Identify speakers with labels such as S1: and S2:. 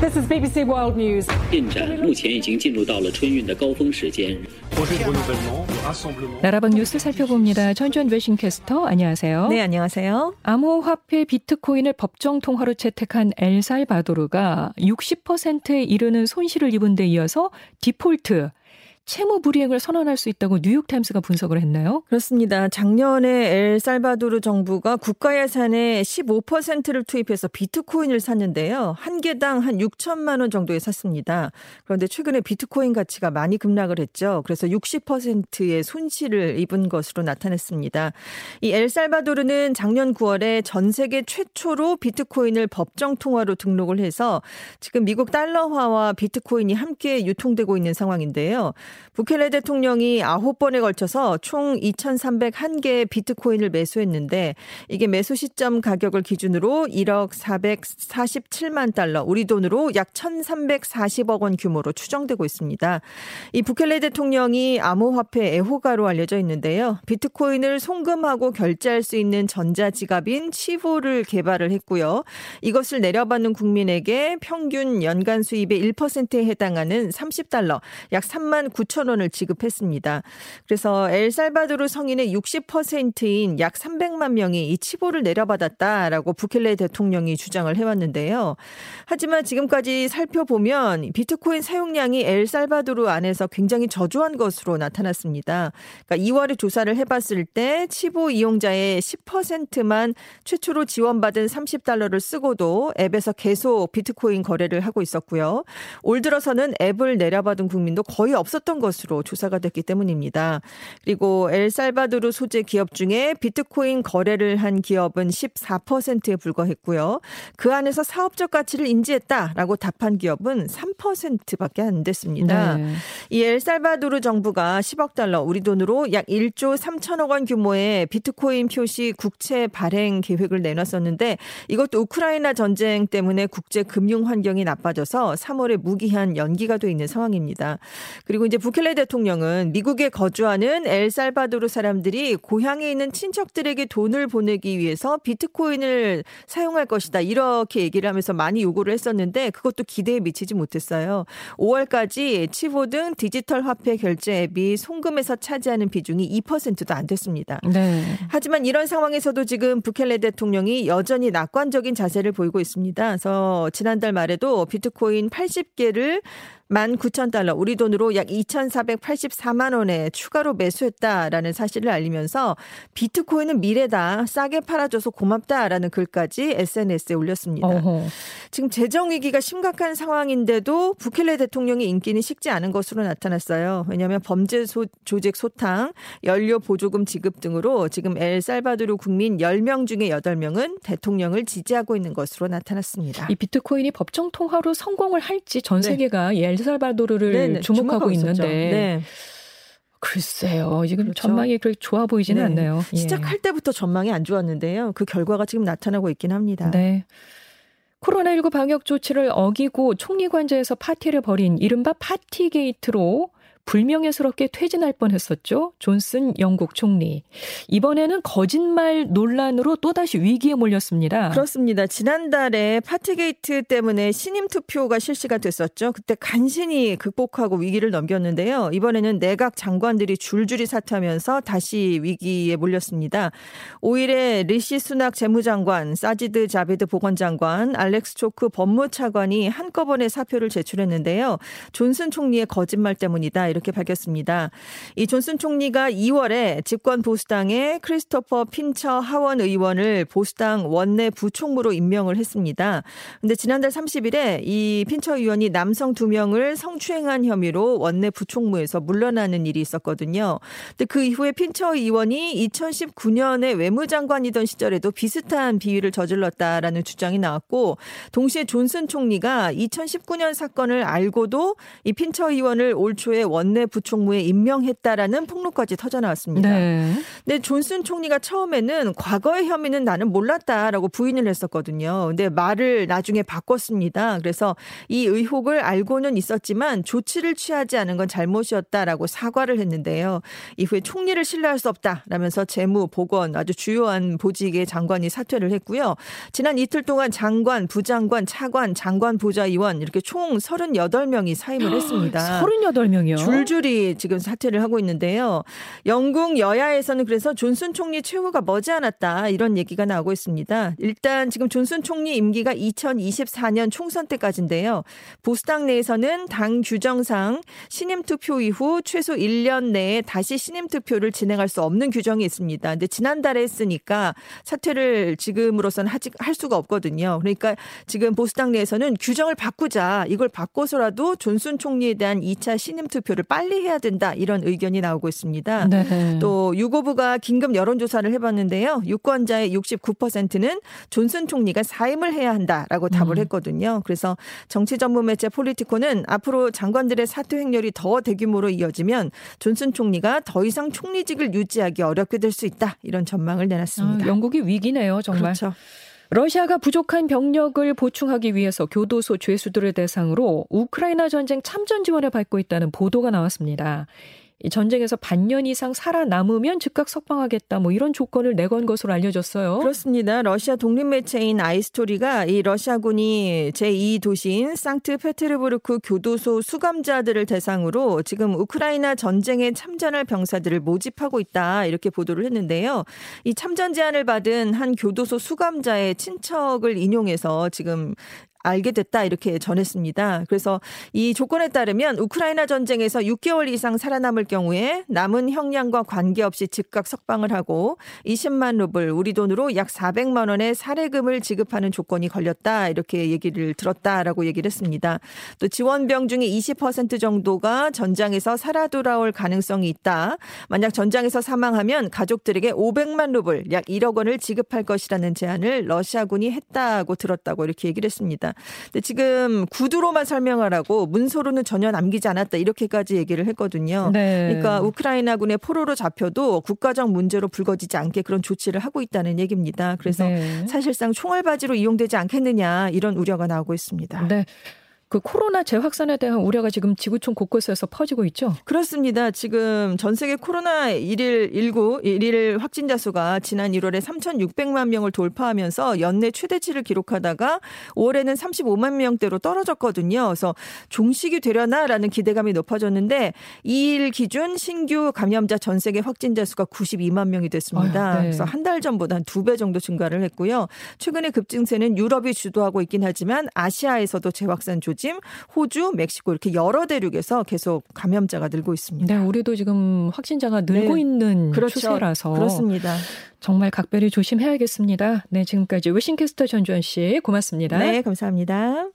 S1: This is BBC World News.
S2: 进展目前已经进入到了春运的高峰时间。
S3: 나라방 뉴스 살펴봅니다. 전주현 외신캐스터 안녕하세요.
S4: 네, 안녕하세요.
S3: 암호화폐 비트코인을 법정 통화로 채택한 엘살바도르가 60%에 이르는 손실을 입은 데 이어서 디폴트 채무 불이행을 선언할 수 있다고 뉴욕타임스가 분석을 했나요?
S4: 그렇습니다. 작년에 엘살바도르 정부가 국가 예산의 15%를 투입해서 비트코인을 샀는데요. 한 개당 한 6천만 원 정도에 샀습니다. 그런데 최근에 비트코인 가치가 많이 급락을 했죠. 그래서 60%의 손실을 입은 것으로 나타났습니다. 이 엘살바도르는 작년 9월에 전 세계 최초로 비트코인을 법정 통화로 등록을 해서 지금 미국 달러화와 비트코인이 함께 유통되고 있는 상황인데요. 부켈레 대통령이 9번에 걸쳐서 총 2,301개의 비트코인을 매수했는데 이게 매수 시점 가격을 기준으로 1억 447만 달러, 우리 돈으로 약 1,340억 원 규모로 추정되고 있습니다. 이 부켈레 대통령이 암호화폐 애호가로 알려져 있는데요. 비트코인을 송금하고 결제할 수 있는 전자지갑인 치보를 개발을 했고요. 이것을 내려받는 국민에게 평균 연간 수입의 1%에 해당하는 30달러, 약 3만 9천 원을 지급했습니다. 그래서 엘살바도르 성인의 60%인 약 300만 명이 이 치보를 내려받았다라고 부켈레 대통령이 주장을 해왔는데요. 하지만 지금까지 살펴보면 비트코인 사용량이 엘살바도르 안에서 굉장히 저조한 것으로 나타났습니다. 그러니까 2월에 조사를 해봤을 때 치보 이용자의 10%만 최초로 지원받은 30달러를 쓰고도 앱에서 계속 비트코인 거래를 하고 있었고요. 올 들어서는 앱을 내려받은 국민도 거의 없었던 것으로 조사가 됐기 때문입니다. 그리고 엘살바도르 소재 기업 중에 비트코인 거래를 한 기업은 14%에 불과했고요. 그 안에서 사업적 가치를 인지했다라고 답한 기업은 3%밖에 안 됐습니다.
S3: 네.
S4: 이 엘살바도르 정부가 10억 달러, 우리 돈으로 약 1조 3천억 원 규모의 비트코인 표시 국채 발행 계획을 내놨었는데 이것도 우크라이나 전쟁 때문에 국제 금융 환경이 나빠져서 3월에 무기한 연기가 돼 있는 상황입니다. 그리고 이제 부켈레 대통령은 미국에 거주하는 엘살바도르 사람들이 고향에 있는 친척들에게 돈을 보내기 위해서 비트코인을 사용할 것이다. 이렇게 얘기를 하면서 많이 요구를 했었는데 그것도 기대에 미치지 못했어요. 5월까지 치보 등 디지털 화폐 결제 앱이 송금에서 차지하는 비중이 2%도 안 됐습니다.
S3: 네.
S4: 하지만 이런 상황에서도 지금 부켈레 대통령이 여전히 낙관적인 자세를 보이고 있습니다. 그래서 지난달 말에도 비트코인 80개를 19,000달러, 우리 돈으로 약 2,484만 원에 추가로 매수했다라는 사실을 알리면서 비트코인은 미래다, 싸게 팔아줘서 고맙다라는 글까지 SNS에 올렸습니다.
S3: 어허.
S4: 지금 재정 위기가 심각한 상황인데도 부켈레 대통령의 인기는 식지 않은 것으로 나타났어요. 왜냐하면 범죄 소, 조직 소탕, 연료 보조금 지급 등으로 지금 엘살바도르 국민 10명 중에 8명은 대통령을 지지하고 있는 것으로 나타났습니다.
S3: 이 비트코인이 법정 통화로 성공을 할지 전
S4: 네.
S3: 세계가 이 엘살바도르를
S4: 네네,
S3: 주목하고. 있는데
S4: 네.
S3: 글쎄요. 지금
S4: 그렇죠.
S3: 전망이 그렇게 좋아 보이지는
S4: 네.
S3: 않네요. 예.
S4: 시작할 때부터 전망이 안 좋았는데요. 그 결과가 지금 나타나고 있긴 합니다.
S3: 네. 코로나19 방역 조치를 어기고 총리 관저에서 파티를 벌인 이른바 파티 게이트로 불명예스럽게 퇴진할 뻔했었죠. 존슨 영국 총리. 이번에는 거짓말 논란으로 또다시 위기에 몰렸습니다.
S4: 그렇습니다. 지난달에 파티게이트 때문에 신임 투표가 실시가 됐었죠. 그때 간신히 극복하고 위기를 넘겼는데요. 이번에는 내각 장관들이 줄줄이 사퇴하면서 다시 위기에 몰렸습니다. 5일에 리시 수낙 재무장관, 사지드 자비드 보건장관, 알렉스 초크 법무차관이 한꺼번에 사표를 제출했는데요. 존슨 총리의 거짓말 때문이다. 이렇게 밝혔습니다. 이 존슨 총리가 2월에 집권 보수당의 크리스토퍼 핀처 하원 의원을 보수당 원내 부총무로 임명을 했습니다. 근데 지난달 30일에 이 핀처 의원이 남성 두 명을 성추행한 혐의로 원내 부총무에서 물러나는 일이 있었거든요. 근데 그 이후에 핀처 의원이 2019년에 외무장관이던 시절에도 비슷한 비위를 저질렀다라는 주장이 나왔고 동시에 존슨 총리가 2019년 사건을 알고도 이 핀처 의원을 올 초에 원 연내 부총무에 임명했다라는 폭로까지 터져 나왔습니다.
S3: 네.
S4: 근데 존슨 총리가 처음에는 과거의 혐의는 나는 몰랐다라고 부인을 했었거든요. 근데 말을 나중에 바꿨습니다. 그래서 이 의혹을 알고는 있었지만 조치를 취하지 않은 건 잘못이었다라고 사과를 했는데요. 이후에 총리를 신뢰할 수 없다라면서 재무, 보건 아주 주요한 보직의 장관이 사퇴를 했고요. 지난 이틀 동안 장관, 부장관, 차관, 장관 보좌의원 이렇게 총 38명이 사임을 했습니다.
S3: 38명이요?
S4: 줄줄이 지금 사퇴를 하고 있는데요. 영국 여야에서는 그래서 존슨 총리 최후가 머지않았다 이런 얘기가 나오고 있습니다. 일단 지금 존슨 총리 임기가 2024년 총선 때까지인데요. 보수당 내에서는 당 규정상 신임 투표 이후 최소 1년 내에 다시 신임 투표를 진행할 수 없는 규정이 있습니다. 근데 지난달에 했으니까 사퇴를 지금으로서는 하지, 할 수가 없거든요. 그러니까 지금 보수당 내에서는 규정을 바꾸자. 이걸 바꿔서라도 존슨 총리에 대한 2차 신임 투표를 빨리 해야 된다. 이런 의견이 나오고 있습니다.
S3: 네.
S4: 또 유고부가 긴급 여론조사를 해봤는데요. 유권자의 69%는 존슨 총리가 사임을 해야 한다라고 답을
S3: 음.
S4: 했거든요. 그래서 정치 전문 매체 폴리티코는 앞으로 장관들의 사퇴 행렬이 더 대규모로 이어지면 존슨 총리가 더 이상 총리직을 유지하기 어렵게 될 수 있다 이런 전망을 내놨습니다.
S3: 아, 영국이 위기네요, 정말.
S4: 그렇죠.
S3: 러시아가 부족한 병력을 보충하기 위해서 교도소 죄수들을 대상으로 우크라이나 전쟁 참전 지원을 받고 있다는 보도가 나왔습니다. 이 전쟁에서 반년 이상 살아남으면 즉각 석방하겠다 뭐 이런 조건을 내건 것으로 알려졌어요.
S4: 그렇습니다. 러시아 독립 매체인 아이스토리가 이 러시아군이 제2 도시인 상트페테르부르크 교도소 수감자들을 대상으로 지금 우크라이나 전쟁에 참전할 병사들을 모집하고 있다 이렇게 보도를 했는데요. 이 참전 제안을 받은 한 교도소 수감자의 친척을 인용해서 지금 알게 됐다 이렇게 전했습니다. 그래서 이 조건에 따르면 우크라이나 전쟁에서 6개월 이상 살아남을 경우에 남은 형량과 관계없이 즉각 석방을 하고 20만 루블 우리 돈으로 약 400만 원의 사례금을 지급하는 조건이 걸렸다 이렇게 얘기를 들었다라고 얘기를 했습니다. 또 지원병 중에 20% 정도가 전장에서 살아 돌아올 가능성이 있다. 만약 전장에서 사망하면 가족들에게 500만 루블 약 1억 원을 지급할 것이라는 제안을 러시아군이 했다고 들었다고 이렇게 얘기를 했습니다. 근데 지금 구두로만 설명하라고 문서로는 전혀 남기지 않았다 이렇게까지 얘기를 했거든요.
S3: 네.
S4: 그러니까 우크라이나군의 포로로 잡혀도 국가적 문제로 불거지지 않게 그런 조치를 하고 있다는 얘기입니다. 그래서
S3: 네.
S4: 사실상 총알바지로 이용되지 않겠느냐 이런 우려가 나오고 있습니다.
S3: 네. 그 코로나 재확산에 대한 우려가 지금 지구촌 곳곳에서 퍼지고 있죠.
S4: 그렇습니다. 지금 전 세계 코로나 1일 19 1일 확진자 수가 지난 1월에 3,600만 명을 돌파하면서 연내 최대치를 기록하다가 5월에는 35만 명대로 떨어졌거든요. 그래서 종식이 되려나라는 기대감이 높아졌는데 2일 기준 신규 감염자 전 세계 확진자 수가 92만 명이 됐습니다.
S3: 아유, 네.
S4: 그래서 한 달 전보다 한 두 배 정도 증가를 했고요. 최근에 급증세는 유럽이 주도하고 있긴 하지만 아시아에서도 재확산 조짐, 호주, 멕시코 이렇게 여러 대륙에서 계속 감염자가 늘고 있습니다.
S3: 네, 우리도 지금 확진자가 늘고
S4: 네.
S3: 있는
S4: 그렇죠.
S3: 추세라서
S4: 그렇습니다.
S3: 정말 각별히 조심해야겠습니다. 네, 지금까지 웨싱캐스터 전주현 씨 고맙습니다.
S4: 네, 감사합니다.